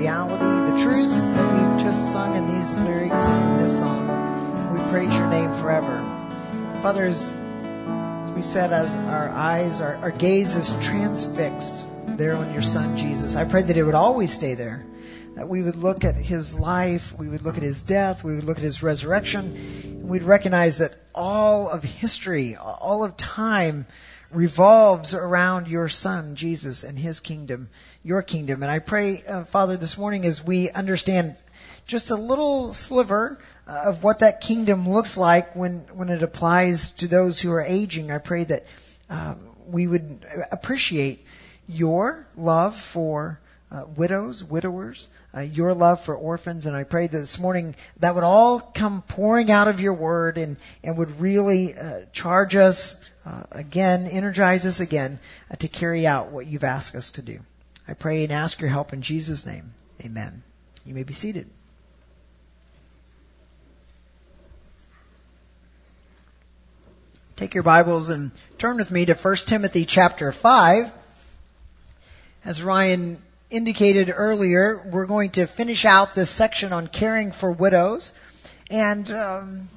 reality, the truths that we've just sung in these lyrics in this song. We praise your name forever. Father, as we said, as our eyes, our, our gaze is transfixed there on your Son, Jesus, I pray that it would always stay there. That we would look at his life, we would look at his death, we would look at his resurrection, and we'd recognize that all of history, all of time, revolves around your Son, Jesus, and His kingdom, your kingdom. And I pray, uh, Father, this morning as we understand just a little sliver uh, of what that kingdom looks like when, when it applies to those who are aging, I pray that uh, we would appreciate your love for uh, widows, widowers, uh, your love for orphans, and I pray that this morning that would all come pouring out of your word and, and would really uh, charge us uh, again, energize us again uh, to carry out what you've asked us to do. I pray and ask your help in Jesus' name. Amen. You may be seated. Take your Bibles and turn with me to 1 Timothy chapter 5. As Ryan indicated earlier, we're going to finish out this section on caring for widows. And um,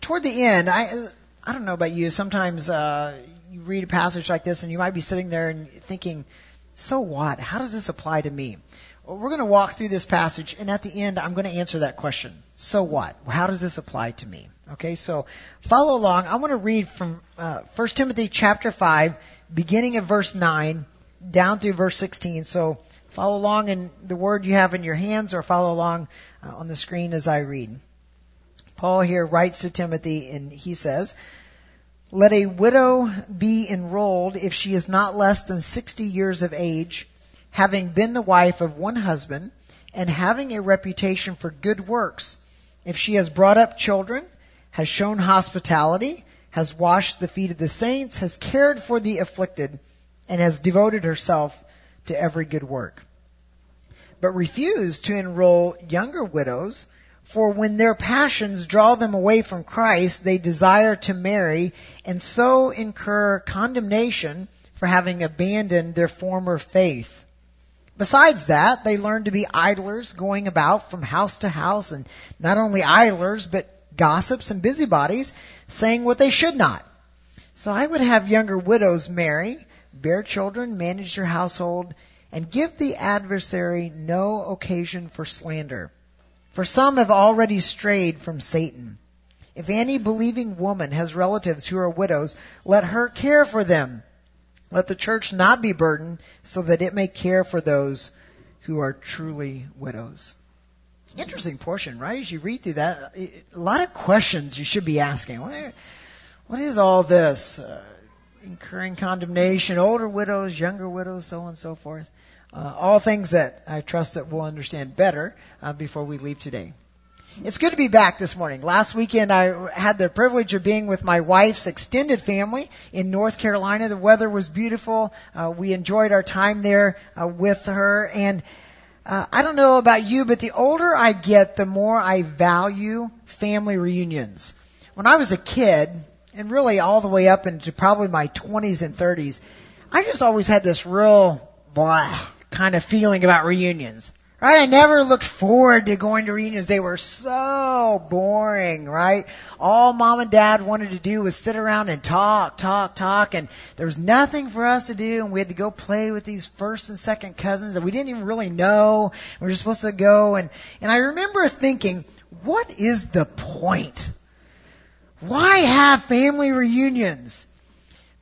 toward the end, I I don't know about you. Sometimes uh, you read a passage like this, and you might be sitting there and thinking, "So what? How does this apply to me?" Well, we're going to walk through this passage, and at the end, I'm going to answer that question. So what? How does this apply to me? Okay, so follow along. I want to read from uh, 1 Timothy chapter 5, beginning of verse 9, down through verse 16. So follow along in the word you have in your hands, or follow along uh, on the screen as I read. Paul here writes to Timothy, and he says, let a widow be enrolled if she is not less than 60 years of age, having been the wife of one husband, and having a reputation for good works. If she has brought up children, has shown hospitality, has washed the feet of the saints, has cared for the afflicted, and has devoted herself to every good work. But refuse to enroll younger widows, for when their passions draw them away from Christ, they desire to marry and so incur condemnation for having abandoned their former faith. Besides that, they learn to be idlers going about from house to house and not only idlers, but gossips and busybodies saying what they should not. So I would have younger widows marry, bear children, manage their household, and give the adversary no occasion for slander. For some have already strayed from Satan. If any believing woman has relatives who are widows, let her care for them. Let the church not be burdened so that it may care for those who are truly widows. Interesting portion, right? As you read through that, a lot of questions you should be asking. What is all this? Uh, incurring condemnation, older widows, younger widows, so on and so forth. Uh, all things that I trust that we'll understand better uh, before we leave today. It's good to be back this morning. Last weekend I had the privilege of being with my wife's extended family in North Carolina. The weather was beautiful. Uh, we enjoyed our time there uh, with her and uh, I don't know about you, but the older I get, the more I value family reunions. When I was a kid, and really all the way up into probably my 20s and 30s, I just always had this real blah kind of feeling about reunions. Right? I never looked forward to going to reunions. They were so boring, right? All mom and dad wanted to do was sit around and talk, talk, talk, and there was nothing for us to do, and we had to go play with these first and second cousins that we didn't even really know. We were supposed to go, and, and I remember thinking, what is the point? Why have family reunions?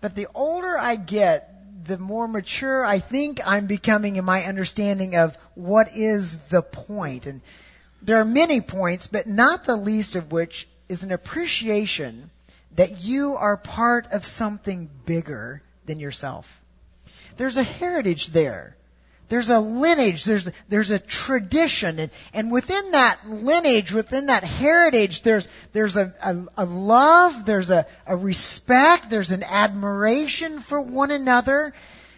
But the older I get, the more mature I think I'm becoming in my understanding of what is the point. And there are many points, but not the least of which is an appreciation that you are part of something bigger than yourself. There's a heritage there. There's a lineage, there's, there's a tradition, and, and within that lineage, within that heritage, there's, there's a, a, a love, there's a, a respect, there's an admiration for one another,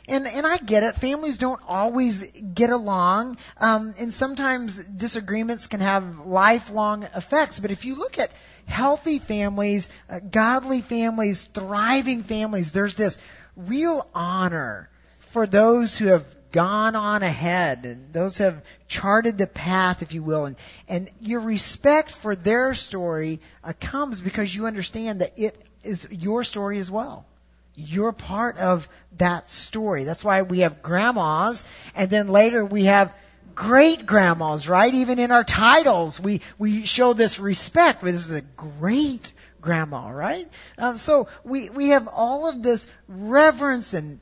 and and I get it. Families don't always get along, um, and sometimes disagreements can have lifelong effects. But if you look at healthy families, uh, godly families, thriving families, there's this real honor for those who have gone on ahead and those have charted the path, if you will. And, and your respect for their story uh, comes because you understand that it is your story as well. You're part of that story. That's why we have grandmas and then later we have great grandmas, right? Even in our titles, we, we show this respect. This is a great grandma, right? Um, so we, we have all of this reverence and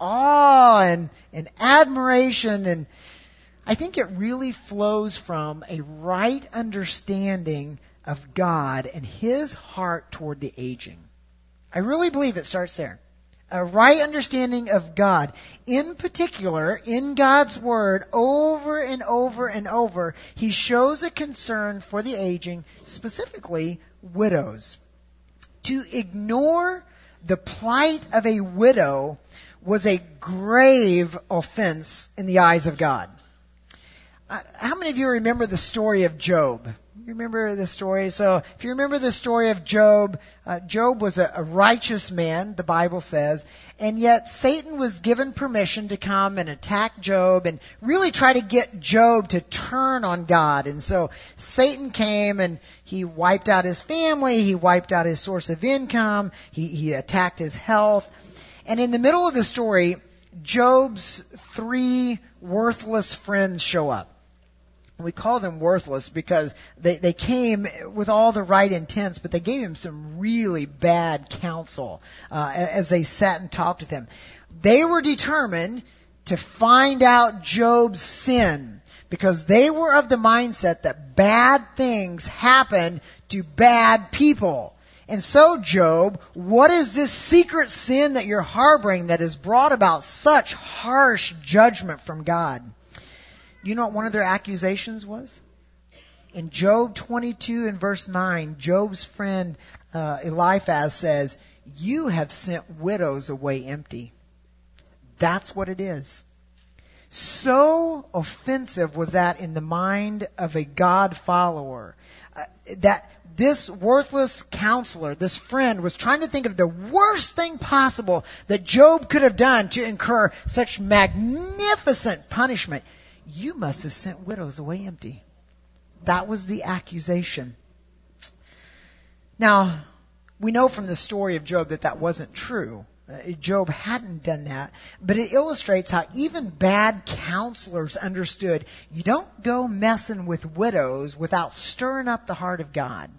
awe and, and admiration and I think it really flows from a right understanding of God and His heart toward the aging. I really believe it starts there. A right understanding of God. In particular, in God's Word, over and over and over, He shows a concern for the aging, specifically widows. To ignore the plight of a widow was a grave offense in the eyes of God. Uh, how many of you remember the story of Job? You remember the story? So, if you remember the story of Job, uh, Job was a, a righteous man, the Bible says, and yet Satan was given permission to come and attack Job and really try to get Job to turn on God. And so Satan came and he wiped out his family, he wiped out his source of income, he, he attacked his health. And in the middle of the story, Job's three worthless friends show up. We call them worthless because they, they came with all the right intents, but they gave him some really bad counsel uh, as they sat and talked with him. They were determined to find out Job's sin because they were of the mindset that bad things happen to bad people. And so, Job, what is this secret sin that you're harboring that has brought about such harsh judgment from God? You know what one of their accusations was? In Job 22 and verse 9, Job's friend uh, Eliphaz says, You have sent widows away empty. That's what it is. So offensive was that in the mind of a God follower uh, that this worthless counselor, this friend, was trying to think of the worst thing possible that Job could have done to incur such magnificent punishment. You must have sent widows away empty. That was the accusation. Now, we know from the story of Job that that wasn't true. Uh, Job hadn't done that, but it illustrates how even bad counselors understood you don't go messing with widows without stirring up the heart of God.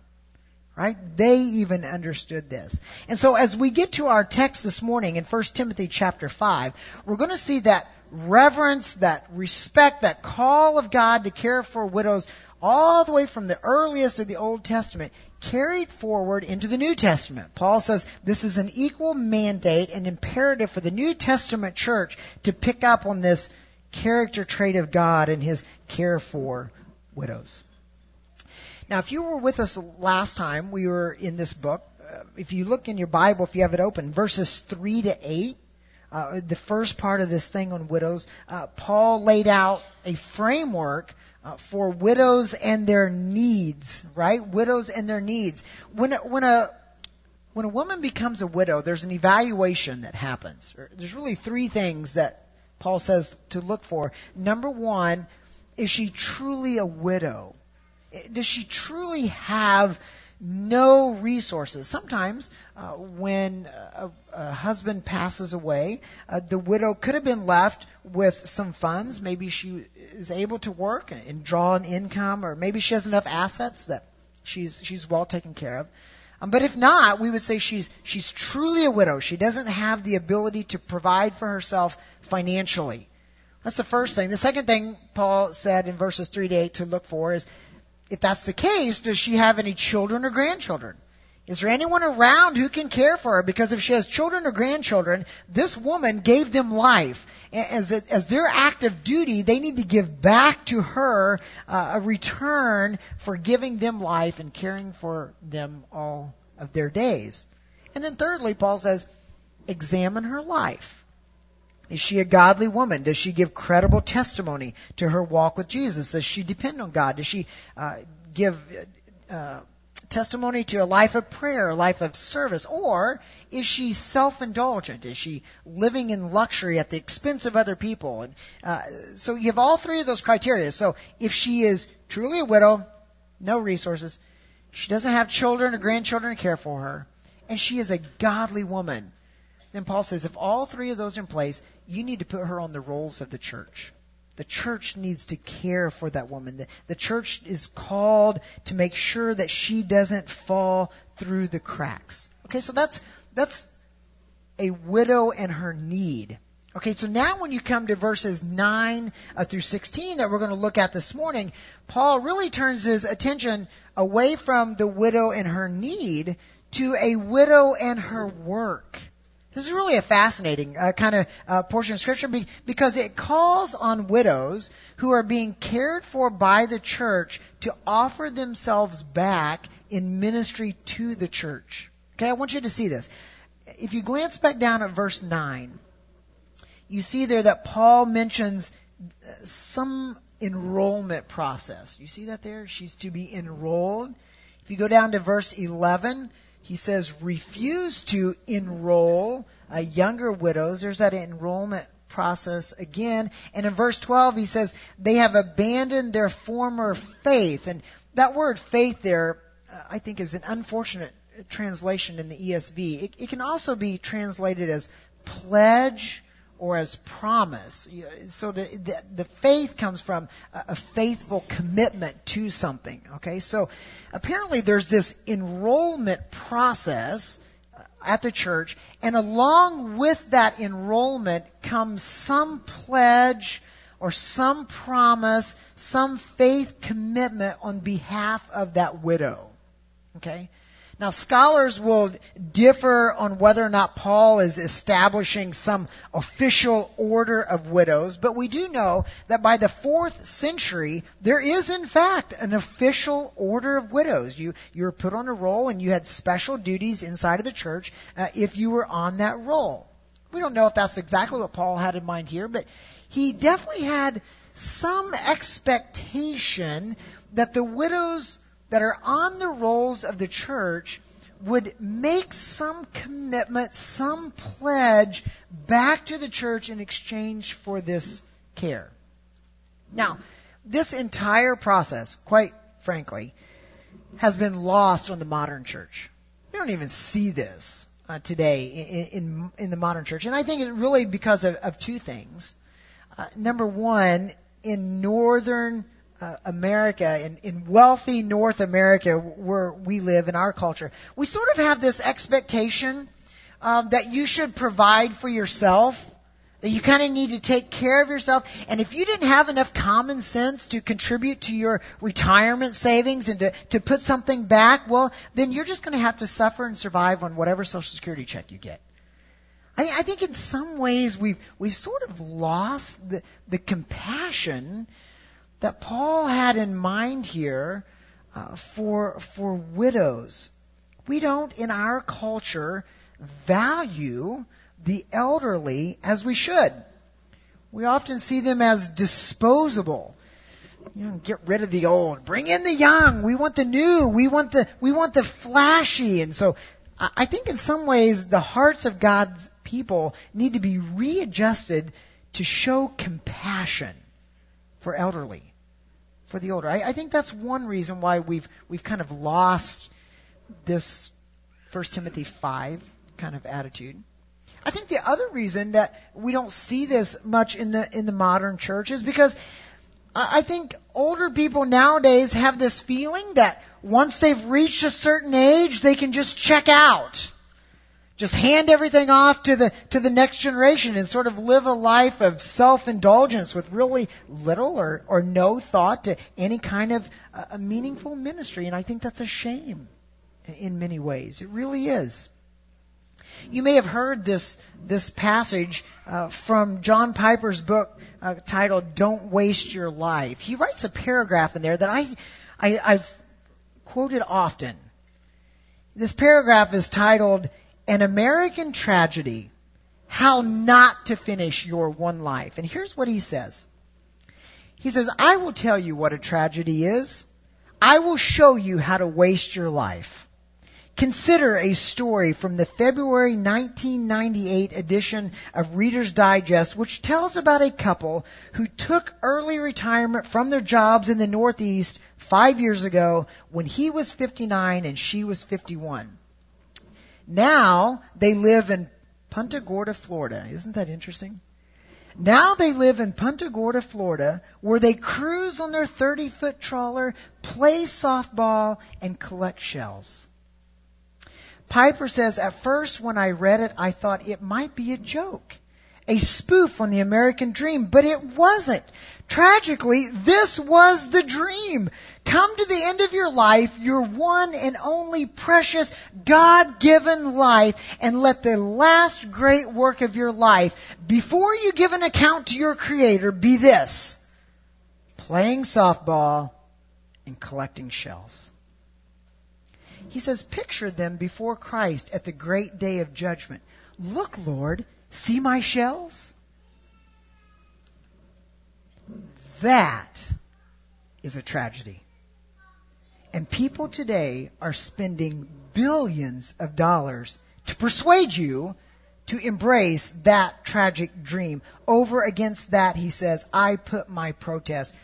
Right? They even understood this. And so as we get to our text this morning in 1 Timothy chapter 5, we're going to see that reverence, that respect, that call of God to care for widows all the way from the earliest of the Old Testament carried forward into the New Testament. Paul says this is an equal mandate and imperative for the New Testament church to pick up on this character trait of God and his care for widows. Now, if you were with us last time, we were in this book. Uh, if you look in your Bible, if you have it open, verses 3 to 8, uh, the first part of this thing on widows, uh, Paul laid out a framework uh, for widows and their needs, right? Widows and their needs. When, when a, when a woman becomes a widow, there's an evaluation that happens. There's really three things that Paul says to look for. Number one, is she truly a widow? Does she truly have no resources? Sometimes, uh, when a, a, husband passes away, uh, the widow could have been left with some funds. Maybe she is able to work and draw an income, or maybe she has enough assets that she's she's well taken care of. Um, but if not, we would say she's she's truly a widow. She doesn't have the ability to provide for herself financially. That's the first thing. The second thing Paul said in verses 3 to 8 to look for is if that's the case, does she have any children or grandchildren? Is there anyone around who can care for her? Because if she has children or grandchildren, this woman gave them life. As, as their act of duty, they need to give back to her uh, a return for giving them life and caring for them all of their days. And then thirdly, Paul says, examine her life. Is she a godly woman? Does she give credible testimony to her walk with Jesus? Does she depend on God? Does she uh, give uh, testimony to a life of prayer, a life of service? Or is she self-indulgent? Is she living in luxury at the expense of other people? And uh, so you have all three of those criteria. So if she is truly a widow, no resources, she doesn't have children or grandchildren to care for her, and she is a godly woman, then Paul says if all three of those are in place, you need to put her on the rolls of the church. The church needs to care for that woman. The, the church is called to make sure that she doesn't fall through the cracks. Okay, so that's that's a widow and her need. Okay, so now when you come to verses 9 uh, through 16 that we're going to look at this morning, Paul really turns his attention away from the widow and her need to a widow and her work. This is really a fascinating uh, kind of uh, portion of scripture be- because it calls on widows who are being cared for by the church to offer themselves back in ministry to the church. Okay, I want you to see this. If you glance back down at verse 9, you see there that Paul mentions uh, some enrollment process. You see that there? She's to be enrolled. If you go down to verse 11, he says, refuse to enroll uh, younger widows. There's that enrollment process again. And in verse 12, he says, they have abandoned their former faith. And that word faith there, uh, I think, is an unfortunate translation in the ESV. It, it can also be translated as pledge or as promise. So the, the, the faith comes from a, faithful commitment to something. Okay, so apparently there's this enrollment process uh, at the church, and along with that enrollment comes some pledge or some promise, some faith commitment on behalf of that widow. Okay? Now, scholars will differ on whether or not Paul is establishing some official order of widows, but we do know that by the fourth century, there is in fact an official order of widows. You, you were put on a roll and you had special duties inside of the church uh, if you were on that roll. We don't know if that's exactly what Paul had in mind here, but he definitely had some expectation that the widows that are on the rolls of the church would make some commitment, some pledge back to the church in exchange for this care. Now, this entire process, quite frankly, has been lost on the modern church. We don't even see this uh, today in, in, in the modern church, and I think it's really because of, of two things. Uh, number one, in northern uh, America, in, in wealthy North America, where we live in our culture, we sort of have this expectation um, that you should provide for yourself. That you kind of need to take care of yourself. And if you didn't have enough common sense to contribute to your retirement savings and to, to put something back, well, then you're just going to have to suffer and survive on whatever Social Security check you get. I, I think in some ways we've, we've sort of lost the, the compassion that Paul had in mind here uh, for for widows. We don't in our culture value the elderly as we should. We often see them as disposable. You know, get rid of the old, bring in the young. We want the new. We want the we want the flashy. And so I think in some ways the hearts of God's people need to be readjusted to show compassion for elderly for the older. I, I think that's one reason why we've we've kind of lost this First Timothy five kind of attitude. I think the other reason that we don't see this much in the in the modern church is because I think older people nowadays have this feeling that once they've reached a certain age, they can just check out just hand everything off to the to the next generation and sort of live a life of self-indulgence with really little or or no thought to any kind of uh, meaningful ministry and I think that's a shame in many ways it really is you may have heard this this passage uh, from John Piper's book uh, titled "Don't Waste Your Life." He writes a paragraph in there that I, I I've quoted often. This paragraph is titled an American tragedy, how not to finish your one life. And here's what he says. He says, I will tell you what a tragedy is. I will show you how to waste your life. Consider a story from the February 1998 edition of Reader's Digest, which tells about a couple who took early retirement from their jobs in the Northeast five years ago when he was 59 and she was 51. Now they live in Punta Gorda, Florida. Isn't that interesting? Now they live in Punta Gorda, Florida, where they cruise on their 30 foot trawler, play softball, and collect shells. Piper says, at first when I read it, I thought it might be a joke, a spoof on the American dream, but it wasn't. Tragically, this was the dream. Come to the end of your life, your one and only precious God-given life, and let the last great work of your life, before you give an account to your Creator, be this. Playing softball and collecting shells. He says, picture them before Christ at the great day of judgment. Look, Lord, see my shells? That is a tragedy. And people today are spending billions of dollars to persuade you to embrace that tragic dream. Over against that, he says, I put my protest.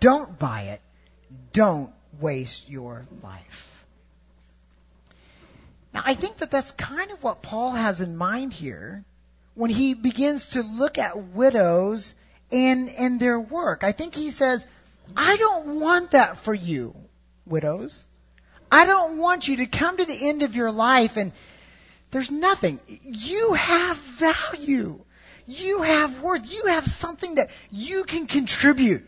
Don't buy it. Don't waste your life. Now, I think that that's kind of what Paul has in mind here when he begins to look at widows and, and their work. I think he says, I don't want that for you, widows. I don't want you to come to the end of your life and there's nothing. You have value. You have worth. You have something that you can contribute.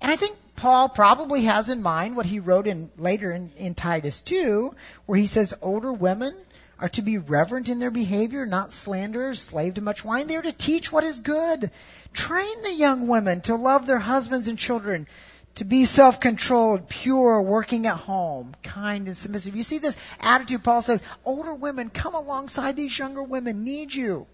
And I think Paul probably has in mind what he wrote in later in, in Titus 2, where he says older women are to be reverent in their behavior, not slanderers, slave to much wine. They are to teach what is good. Train the young women to love their husbands and children, to be self-controlled, pure, working at home, kind and submissive. You see this attitude, Paul says, older women come alongside these younger women, need you.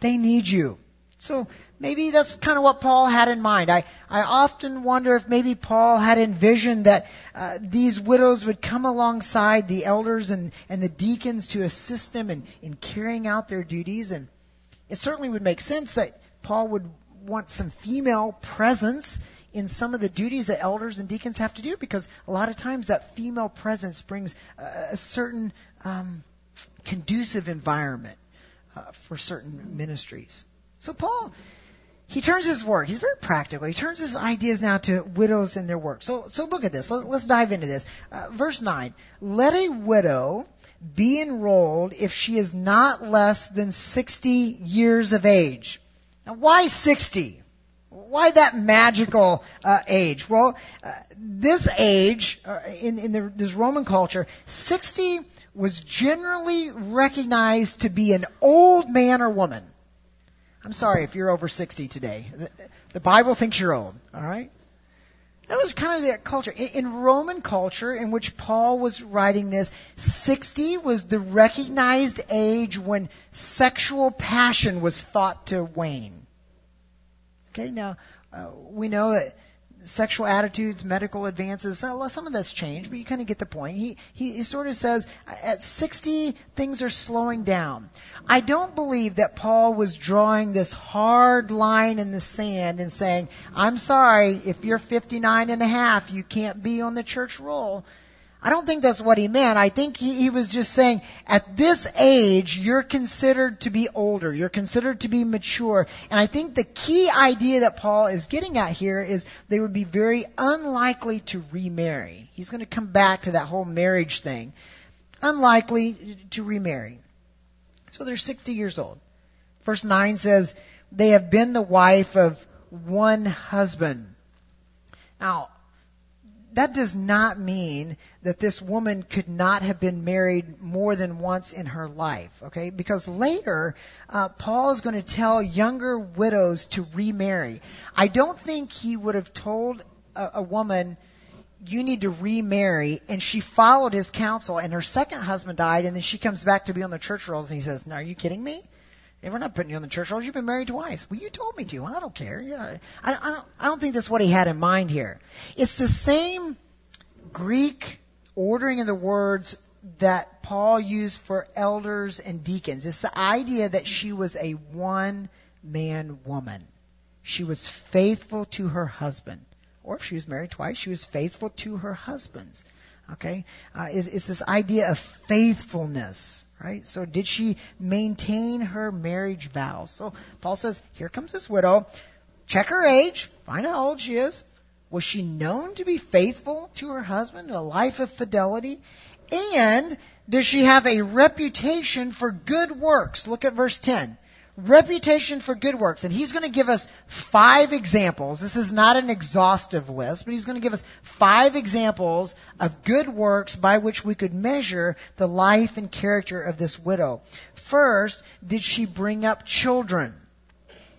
They need you. So maybe that's kind of what Paul had in mind. I, I often wonder if maybe Paul had envisioned that uh, these widows would come alongside the elders and, and the deacons to assist them in, in carrying out their duties. And it certainly would make sense that Paul would want some female presence in some of the duties that elders and deacons have to do because a lot of times that female presence brings a, a certain um, conducive environment uh, for certain ministries. So Paul, he turns his work. He's very practical. He turns his ideas now to widows and their work. So, so look at this. Let's, let's dive into this. Uh, verse nine: Let a widow be enrolled if she is not less than sixty years of age. Now, why sixty? Why that magical uh, age? Well, uh, this age uh, in, in the, this Roman culture, sixty was generally recognized to be an old man or woman. I'm sorry if you're over 60 today. The, the Bible thinks you're old, all right? That was kind of the culture. In, in Roman culture, in which Paul was writing this, 60 was the recognized age when sexual passion was thought to wane. Okay, now, uh, we know that sexual attitudes, medical advances, some of that's changed, but you kind of get the point. He, he, he sort of says at 60, things are slowing down. I don't believe that Paul was drawing this hard line in the sand and saying, I'm sorry, if you're 59 and a half, you can't be on the church roll. I don't think that's what he meant. I think he, he, was just saying, at this age, you're considered to be older. You're considered to be mature. And I think the key idea that Paul is getting at here is they would be very unlikely to remarry. He's going to come back to that whole marriage thing. Unlikely to remarry. So they're 60 years old. Verse 9 says, they have been the wife of one husband. Now, that does not mean that this woman could not have been married more than once in her life, okay? Because later, uh, Paul is going to tell younger widows to remarry. I don't think he would have told a, a woman, you need to remarry, and she followed his counsel, and her second husband died, and then she comes back to be on the church rolls, and he says, no, are you kidding me? We're not putting you on the church rolls. You've been married twice. Well, you told me to. I don't care. Yeah, I, I don't. I don't think that's what he had in mind here. It's the same Greek ordering of the words that Paul used for elders and deacons. It's the idea that she was a one man woman. She was faithful to her husband. Or if she was married twice, she was faithful to her husbands. Okay? Uh, it's, it's this idea of faithfulness, right? So did she maintain her marriage vows? So Paul says, here comes this widow. Check her age. Find out how old she is. Was she known to be faithful to her husband, a life of fidelity? And does she have a reputation for good works? Look at verse 10. Reputation for good works. And he's going to give us five examples. This is not an exhaustive list, but he's going to give us five examples of good works by which we could measure the life and character of this widow. First, did she bring up children?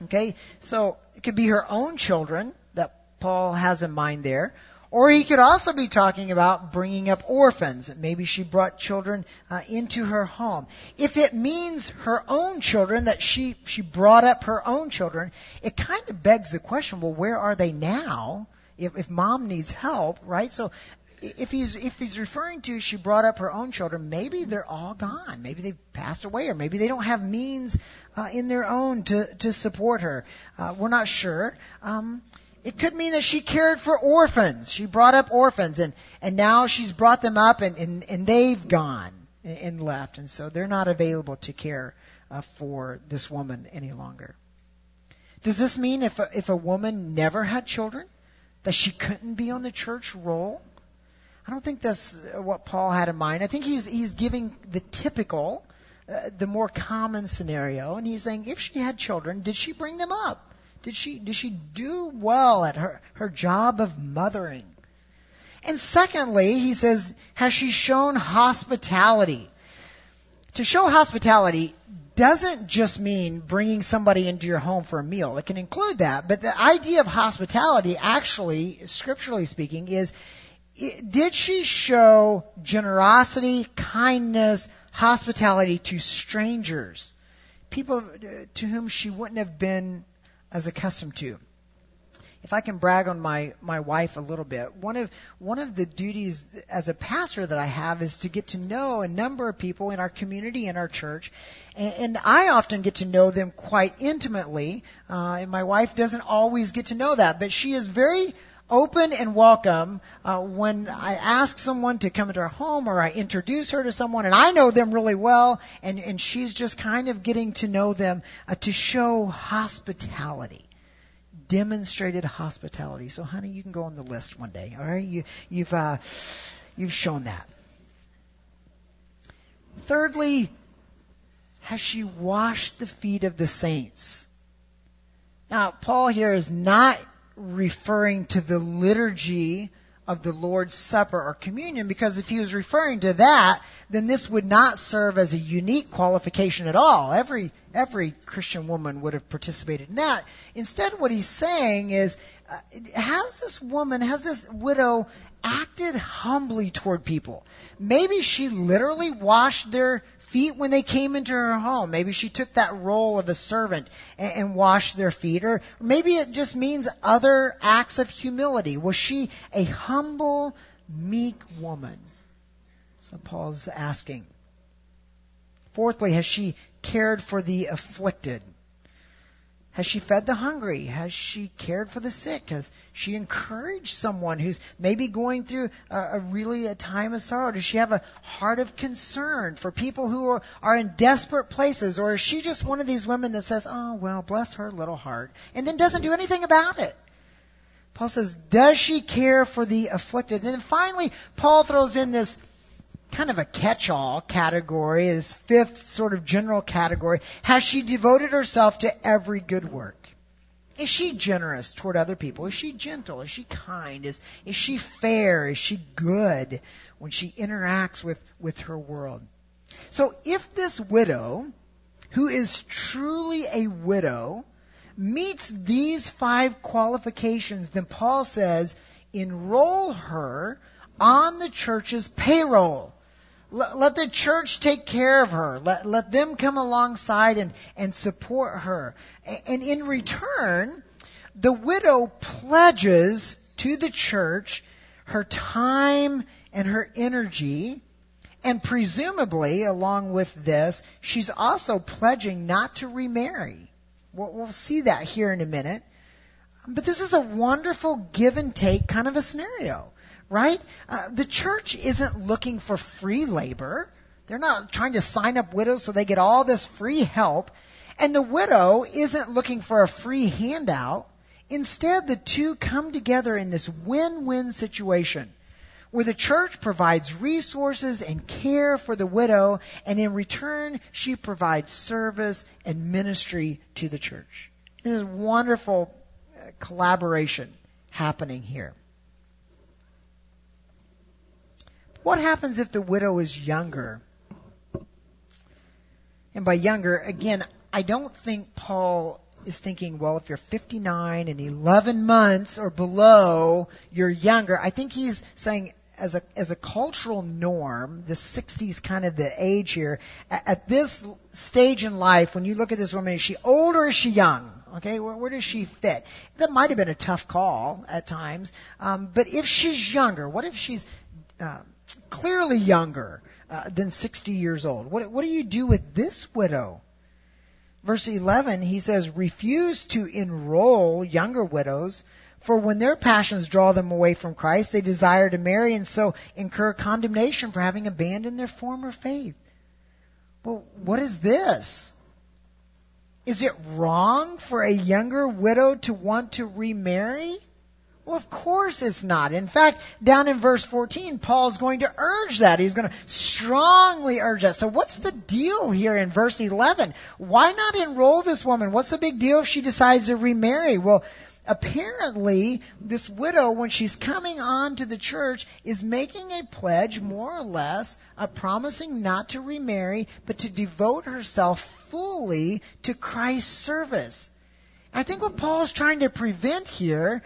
Okay, so it could be her own children that Paul has in mind there, or he could also be talking about bringing up orphans. Maybe she brought children uh, into her home. If it means her own children, that she, she brought up her own children, it kind of begs the question, well, where are they now? If, if mom needs help, right? So if he's if he's referring to she brought up her own children, maybe they're all gone. Maybe they've passed away, or maybe they don't have means uh, in their own to to support her. Uh, we're not sure. Um, it could mean that she cared for orphans. She brought up orphans and, and now she's brought them up and, and, and they've gone and, left. And so they're not available to care uh, for this woman any longer. Does this mean if a, if a woman never had children, that she couldn't be on the church roll? I don't think that's what Paul had in mind. I think he's, he's giving the typical, uh, the more common scenario, and he's saying if she had children, did she bring them up? Did she, did she do well at her, her job of mothering? And secondly, he says, has she shown hospitality? To show hospitality doesn't just mean bringing somebody into your home for a meal. It can include that, but the idea of hospitality actually, scripturally speaking, is did she show generosity, kindness, hospitality to strangers? People uh, to whom she wouldn't have been as accustomed to. If I can brag on my, my wife a little bit, one of, one of the duties as a pastor that I have is to get to know a number of people in our community, in our church, and, and I often get to know them quite intimately, uh, and my wife doesn't always get to know that, but she is very open and welcome uh, when I ask someone to come into our home or I introduce her to someone and I know them really well and, and she's just kind of getting to know them uh, to show hospitality. Demonstrated hospitality. So honey, you can go on the list one day. All right, you, you've uh, you've shown that. Thirdly, has she washed the feet of the saints? Now, Paul here is not referring to the liturgy of the Lord's Supper or communion because if he was referring to that, then this would not serve as a unique qualification at all. Every every Christian woman would have participated in that. Instead, what he's saying is, uh, has this woman, has this widow acted humbly toward people? Maybe she literally washed their feet when they came into her home. Maybe she took that role of a servant and, and washed their feet. Or maybe it just means other acts of humility. Was she a humble, meek woman? So Paul's asking. Fourthly, has she cared for the afflicted? Has she fed the hungry? Has she cared for the sick? Has she encouraged someone who's maybe going through a, a really a time of sorrow? Does she have a heart of concern for people who are, are in desperate places? Or is she just one of these women that says, oh, well, bless her little heart, and then doesn't do anything about it? Paul says, does she care for the afflicted? And then finally, Paul throws in this kind of a catch-all category, this fifth sort of general category. Has she devoted herself to every good work? Is she generous toward other people? Is she gentle? Is she kind? Is, is she fair? Is she good when she interacts with, with her world? So if this widow, who is truly a widow, meets these five qualifications, then Paul says, enroll her on the church's payroll. Let, let the church take care of her. Let, let them come alongside and, and support her. And in return, the widow pledges to the church her time and her energy. And presumably, along with this, she's also pledging not to remarry. We'll, we'll see that here in a minute. But this is a wonderful give and take kind of a scenario, right? Uh, the church isn't looking for free labor. They're not trying to sign up widows so they get all this free help. And the widow isn't looking for a free handout. Instead, the two come together in this win-win situation where the church provides resources and care for the widow, and in return, she provides service and ministry to the church. This is wonderful uh, collaboration happening here. What happens if the widow is younger? And by younger, again, I don't think Paul is thinking, well, if you're 59 and 11 months or below, you're younger. I think he's saying, as a as a cultural norm, the 60s kind of the age here. At, at, this stage in life, when you look at this woman, is she old or is she young? Okay, where, where does she fit? That might have been a tough call at times, um, but if she's younger, what if she's uh, clearly younger uh, than 60 years old? What what do you do with this widow? Verse 11, he says, refuse to enroll younger widows for when their passions draw them away from Christ, they desire to marry and so incur condemnation for having abandoned their former faith. Well, what is this? Is it wrong for a younger widow to want to remarry? Well, of course it's not. In fact, down in verse 14, Paul's going to urge that. He's going to strongly urge that. So what's the deal here in verse 11? Why not enroll this woman? What's the big deal if she decides to remarry? Well, apparently this widow, when she's coming on to the church, is making a pledge, more or less, of promising not to remarry, but to devote herself fully to Christ's service. I think what Paul is trying to prevent here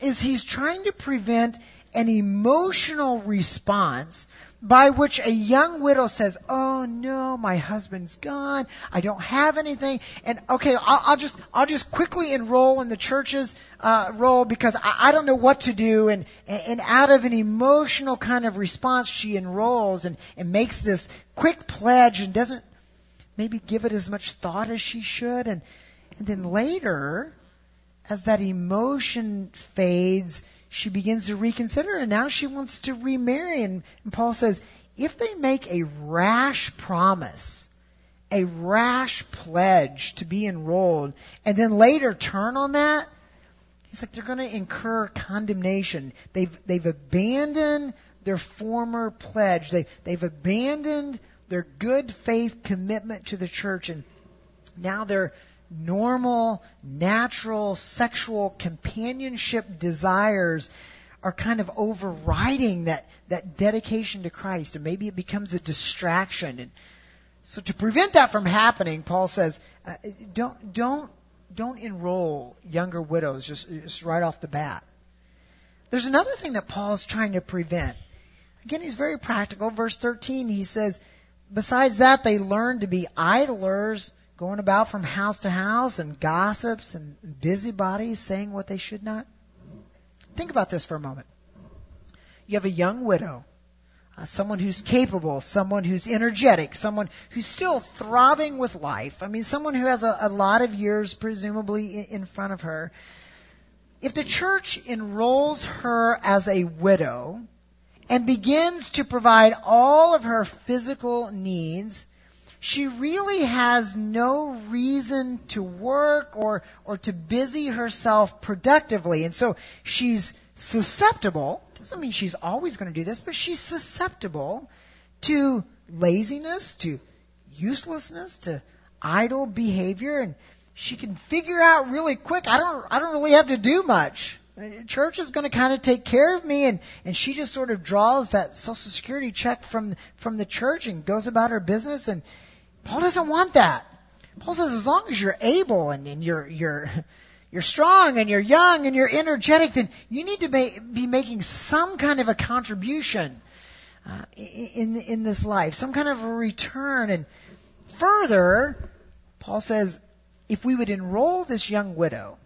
is he's trying to prevent an emotional response by which a young widow says, "Oh no, my husband's gone. I don't have anything." And okay, I'll, I'll just I'll just quickly enroll in the church's uh, role because I, I don't know what to do. And and out of an emotional kind of response, she enrolls and and makes this quick pledge and doesn't maybe give it as much thought as she should. And and then later, as that emotion fades she begins to reconsider and now she wants to remarry. And, and Paul says, if they make a rash promise, a rash pledge to be enrolled, and then later turn on that, he's like, they're going to incur condemnation. They've, they've abandoned their former pledge. They, they've abandoned their good faith commitment to the church, and now they're normal, natural sexual companionship desires are kind of overriding that, that dedication to Christ, and maybe it becomes a distraction. And so, to prevent that from happening, Paul says, uh, don't don't don't enroll younger widows just, just right off the bat. There's another thing that Paul's trying to prevent. Again, he's very practical. Verse 13, he says, besides that, they learn to be idlers going about from house to house and gossips and busybodies saying what they should not? Think about this for a moment. You have a young widow, uh, someone who's capable, someone who's energetic, someone who's still throbbing with life. I mean, someone who has a, a lot of years presumably in, in front of her. If the church enrolls her as a widow and begins to provide all of her physical needs, she really has no reason to work or, or to busy herself productively. And so she's susceptible, doesn't mean she's always going to do this, but she's susceptible to laziness, to uselessness, to idle behavior, and she can figure out really quick, I don't, I don't really have to do much. Church is going to kind of take care of me, and, and she just sort of draws that social security check from, from the church and goes about her business, and, Paul doesn't want that. Paul says as long as you're able and, and you're you're you're strong and you're young and you're energetic, then you need to be making some kind of a contribution uh, in in this life, some kind of a return. And further, Paul says, if we would enroll this young widow,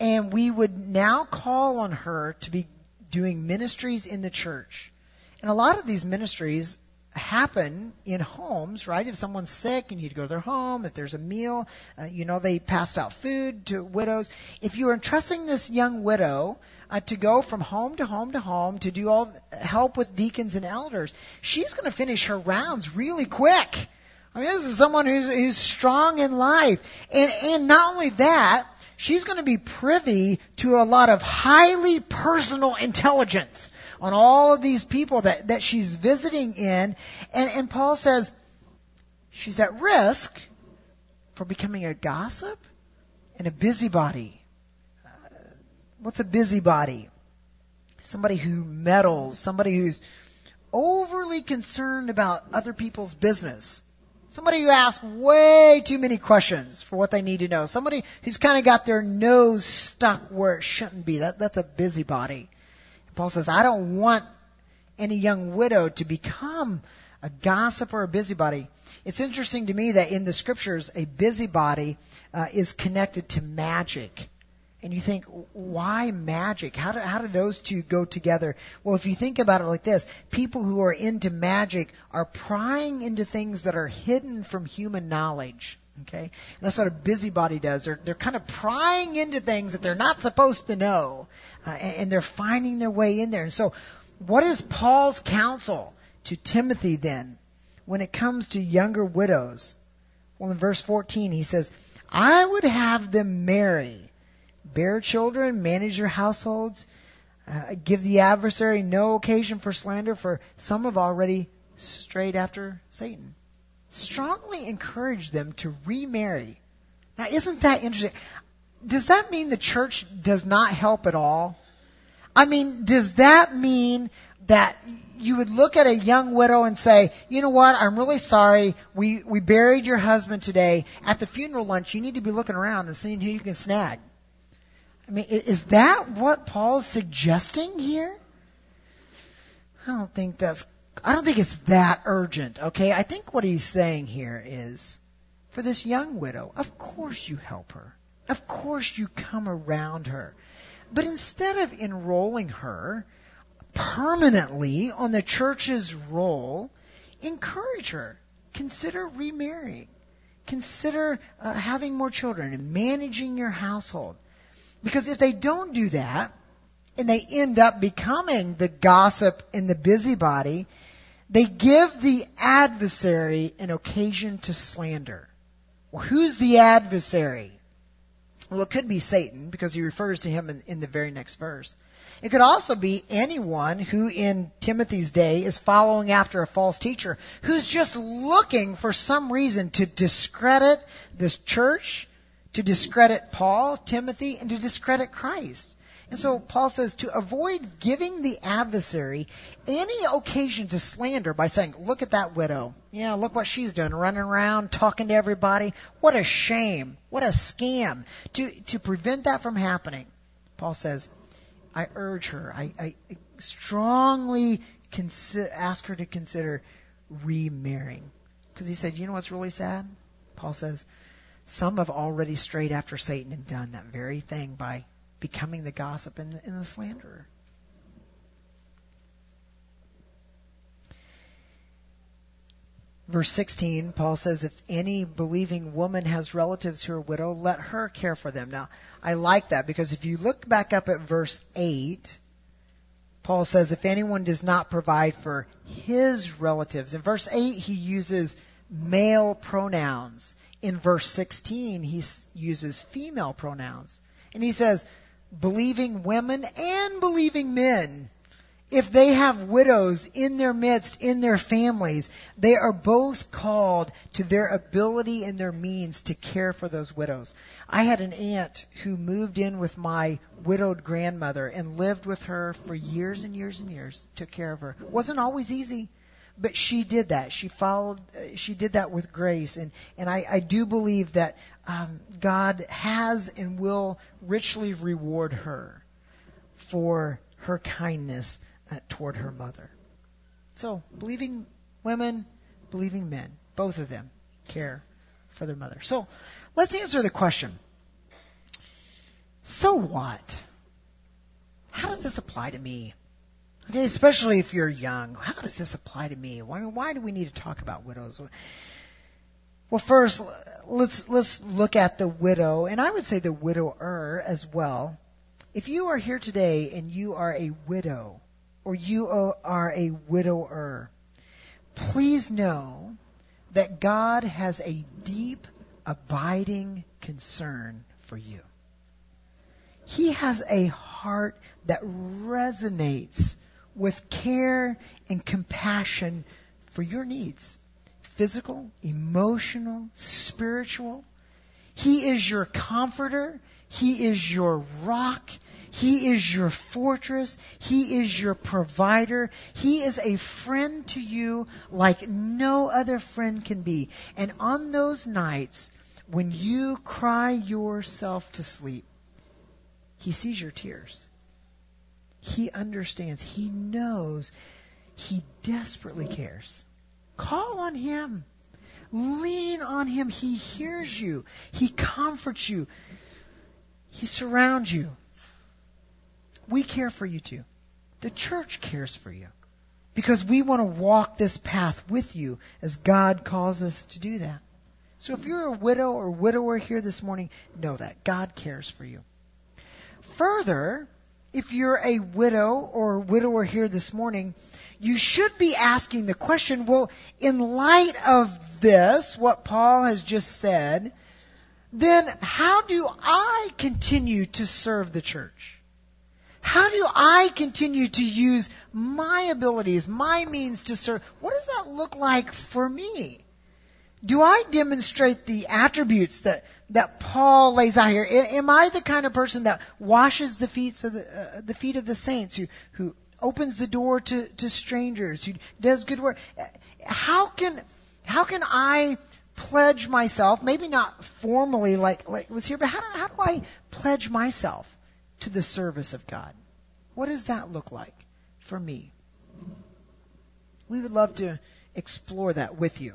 and we would now call on her to be doing ministries in the church. And a lot of these ministries happen in homes, right? If someone's sick and you need to go to their home, if there's a meal, uh, you know, they passed out food to widows. If you are entrusting this young widow uh, to go from home to home to home to do all help with deacons and elders, she's going to finish her rounds really quick. I mean, this is someone who's, who's strong in life. And, and not only that, she's going to be privy to a lot of highly personal intelligence on all of these people that, that she's visiting in. And, and Paul says she's at risk for becoming a gossip and a busybody. Uh, what's a busybody? Somebody who meddles, somebody who's overly concerned about other people's business. Somebody who asks way too many questions for what they need to know. Somebody who's kind of got their nose stuck where it shouldn't be. That, that's a busybody. Paul says, I don't want any young widow to become a gossip or a busybody. It's interesting to me that in the scriptures, a busybody uh, is connected to magic. And you think, why magic? How do, how do those two go together? Well, if you think about it like this, people who are into magic are prying into things that are hidden from human knowledge. Okay? And that's what a busybody does. They're, they're kind of prying into things that they're not supposed to know. Uh, and, and they're finding their way in there. And so, what is Paul's counsel to Timothy then when it comes to younger widows? Well, in verse 14, he says, I would have them marry, bear children, manage your households, uh, give the adversary no occasion for slander, for some have already strayed after Satan strongly encourage them to remarry. Now, isn't that interesting? Does that mean the church does not help at all? I mean, does that mean that you would look at a young widow and say, you know what, I'm really sorry, we, we buried your husband today. At the funeral lunch, you need to be looking around and seeing who you can snag. I mean, is that what Paul's suggesting here? I don't think that's I don't think it's that urgent, okay? I think what he's saying here is for this young widow, of course you help her. Of course you come around her. But instead of enrolling her permanently on the church's roll, encourage her. Consider remarrying. Consider uh, having more children and managing your household. Because if they don't do that, and they end up becoming the gossip and the busybody, they give the adversary an occasion to slander. Well, who's the adversary? Well, it could be Satan because he refers to him in, in, the very next verse. It could also be anyone who in Timothy's day is following after a false teacher who's just looking for some reason to discredit this church, to discredit Paul, Timothy, and to discredit Christ. And so Paul says to avoid giving the adversary any occasion to slander by saying, look at that widow. Yeah, look what she's doing, running around, talking to everybody. What a shame. What a scam. To, to prevent that from happening, Paul says, I urge her, I, I strongly ask her to consider remarrying. Because he said, you know what's really sad? Paul says, some have already strayed after Satan and done that very thing by becoming the gossip and the, and the slanderer. Verse 16, Paul says, if any believing woman has relatives who are widow, let her care for them. Now, I like that because if you look back up at verse 8, Paul says, if anyone does not provide for his relatives. In verse 8, he uses male pronouns. In verse 16, he uses female pronouns. And he says, believing women and believing men, if they have widows in their midst, in their families, they are both called to their ability and their means to care for those widows. I had an aunt who moved in with my widowed grandmother and lived with her for years and years and years, took care of her. Wasn't always easy but she did that. She followed. Uh, she did that with grace, and and I, I do believe that um, God has and will richly reward her for her kindness uh, toward her mother. So, believing women, believing men, both of them care for their mother. So, let's answer the question. So what? How does this apply to me? Okay, especially if you're young. How does this apply to me? Why, why do we need to talk about widows? Well, first, let's let's look at the widow, and I would say the widower as well. If you are here today and you are a widow, or you are a widower, please know that God has a deep, abiding concern for you. He has a heart that resonates with care and compassion for your needs physical, emotional, spiritual. He is your comforter. He is your rock. He is your fortress. He is your provider. He is a friend to you like no other friend can be. And on those nights when you cry yourself to sleep, He sees your tears. He understands. He knows. He desperately cares. Call on Him. Lean on Him. He hears you. He comforts you. He surrounds you. We care for you too. The church cares for you. Because we want to walk this path with you as God calls us to do that. So if you're a widow or widower here this morning, know that. God cares for you. Further, if you're a widow or widower here this morning, you should be asking the question, well, in light of this, what Paul has just said, then how do I continue to serve the church? How do I continue to use my abilities, my means to serve? What does that look like for me? Do I demonstrate the attributes that, that Paul lays out here? Am I the kind of person that washes the feet of the, uh, the feet of the saints, who, who opens the door to, to strangers, who does good work? How can, how can I pledge myself, maybe not formally like, like was here, but how do, how do I pledge myself to the service of God? What does that look like for me? We would love to explore that with you.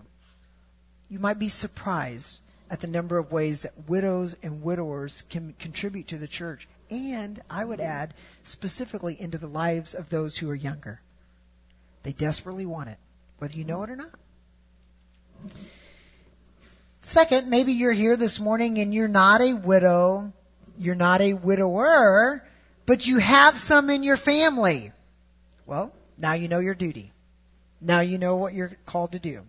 You might be surprised at the number of ways that widows and widowers can contribute to the church, and I would add specifically into the lives of those who are younger. They desperately want it, whether you know it or not. Second, maybe you're here this morning and you're not a widow, you're not a widower, but you have some in your family. Well, now you know your duty. Now you know what you're called to do,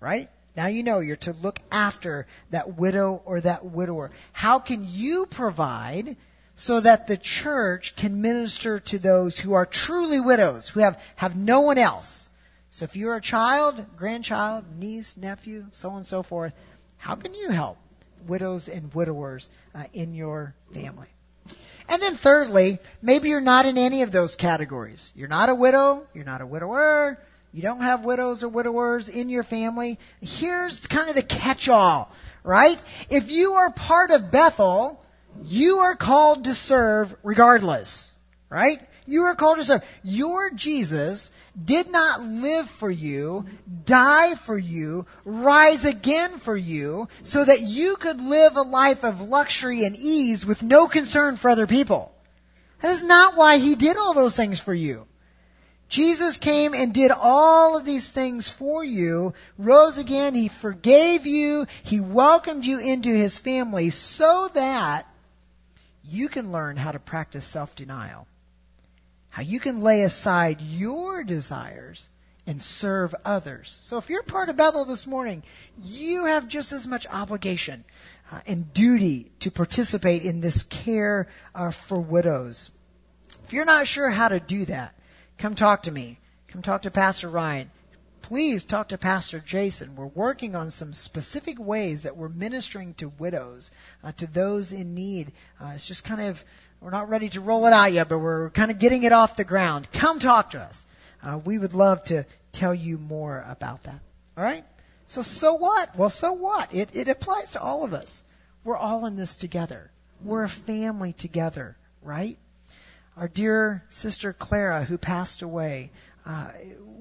right? Now you know you're to look after that widow or that widower. How can you provide so that the church can minister to those who are truly widows, who have, have no one else? So if you're a child, grandchild, niece, nephew, so on and so forth, how can you help widows and widowers uh, in your family? And then thirdly, maybe you're not in any of those categories. You're not a widow, you're not a widower, you don't have widows or widowers in your family. Here's kind of the catch-all, right? If you are part of Bethel, you are called to serve regardless, right? You are called to serve. Your Jesus did not live for you, die for you, rise again for you, so that you could live a life of luxury and ease with no concern for other people. That is not why He did all those things for you. Jesus came and did all of these things for you, rose again, He forgave you, He welcomed you into His family so that you can learn how to practice self-denial. How you can lay aside your desires and serve others. So if you're part of Bethel this morning, you have just as much obligation uh, and duty to participate in this care uh, for widows. If you're not sure how to do that, come talk to me. Come talk to Pastor Ryan. Please talk to Pastor Jason. We're working on some specific ways that we're ministering to widows, uh, to those in need. Uh, it's just kind of, we're not ready to roll it out yet, but we're kind of getting it off the ground. Come talk to us. Uh, we would love to tell you more about that. All right? So, so what? Well, so what? It, it applies to all of us. We're all in this together. We're a family together, right? Our dear sister Clara, who passed away, uh,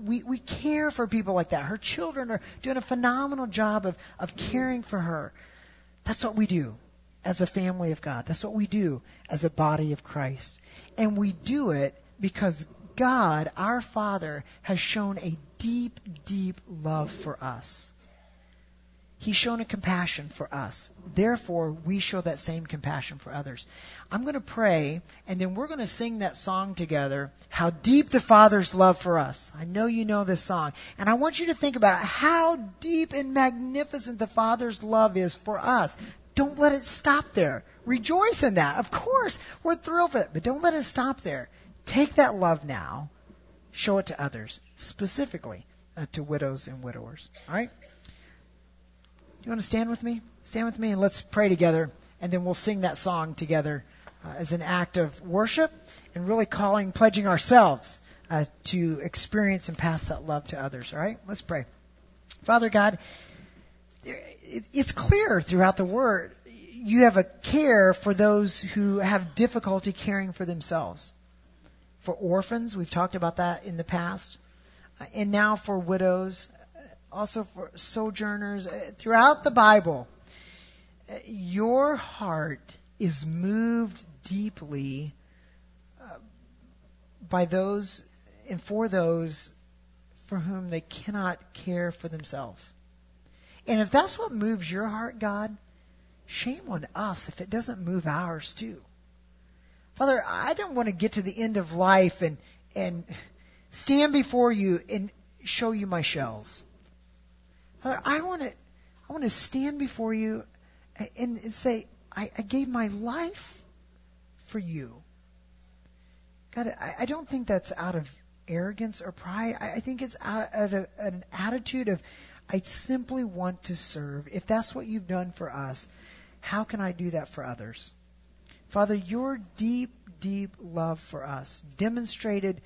we, we care for people like that. Her children are doing a phenomenal job of, of caring for her. That's what we do as a family of God. That's what we do as a body of Christ. And we do it because God, our Father, has shown a deep, deep love for us. He's shown a compassion for us. Therefore, we show that same compassion for others. I'm going to pray, and then we're going to sing that song together, How Deep the Father's Love for Us. I know you know this song. And I want you to think about how deep and magnificent the Father's love is for us. Don't let it stop there. Rejoice in that. Of course, we're thrilled for it, but don't let it stop there. Take that love now, show it to others, specifically uh, to widows and widowers. All right? You want to stand with me? Stand with me and let's pray together, and then we'll sing that song together uh, as an act of worship and really calling, pledging ourselves uh, to experience and pass that love to others. All right? Let's pray. Father God, it's clear throughout the Word you have a care for those who have difficulty caring for themselves. For orphans, we've talked about that in the past, uh, and now for widows also for sojourners uh, throughout the Bible, uh, your heart is moved deeply uh, by those and for those for whom they cannot care for themselves. And if that's what moves your heart, God, shame on us if it doesn't move ours too. Father, I don't want to get to the end of life and and stand before you and show you my shells. Father, I want to, I want to stand before you and, and say, I, I, gave my life for you. God, I, I, don't think that's out of arrogance or pride. I, I think it's out of an attitude of, I simply want to serve. If that's what you've done for us, how can I do that for others? Father, your deep, deep love for us demonstrated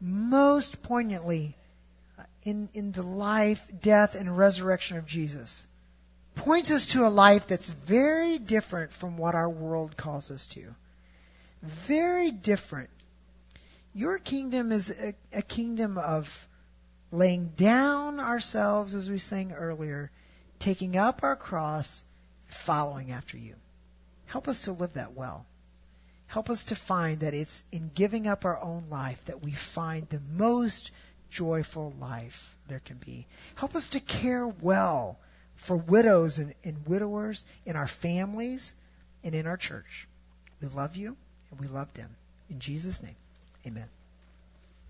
most poignantly in, in the life, death, and resurrection of Jesus points us to a life that's very different from what our world calls us to. Very different. Your kingdom is a, a kingdom of laying down ourselves, as we sang earlier, taking up our cross, following after you. Help us to live that well. Help us to find that it's in giving up our own life that we find the most joyful life there can be. Help us to care well for widows and, and widowers in our families and in our church. We love you and we love them. In Jesus' name, amen.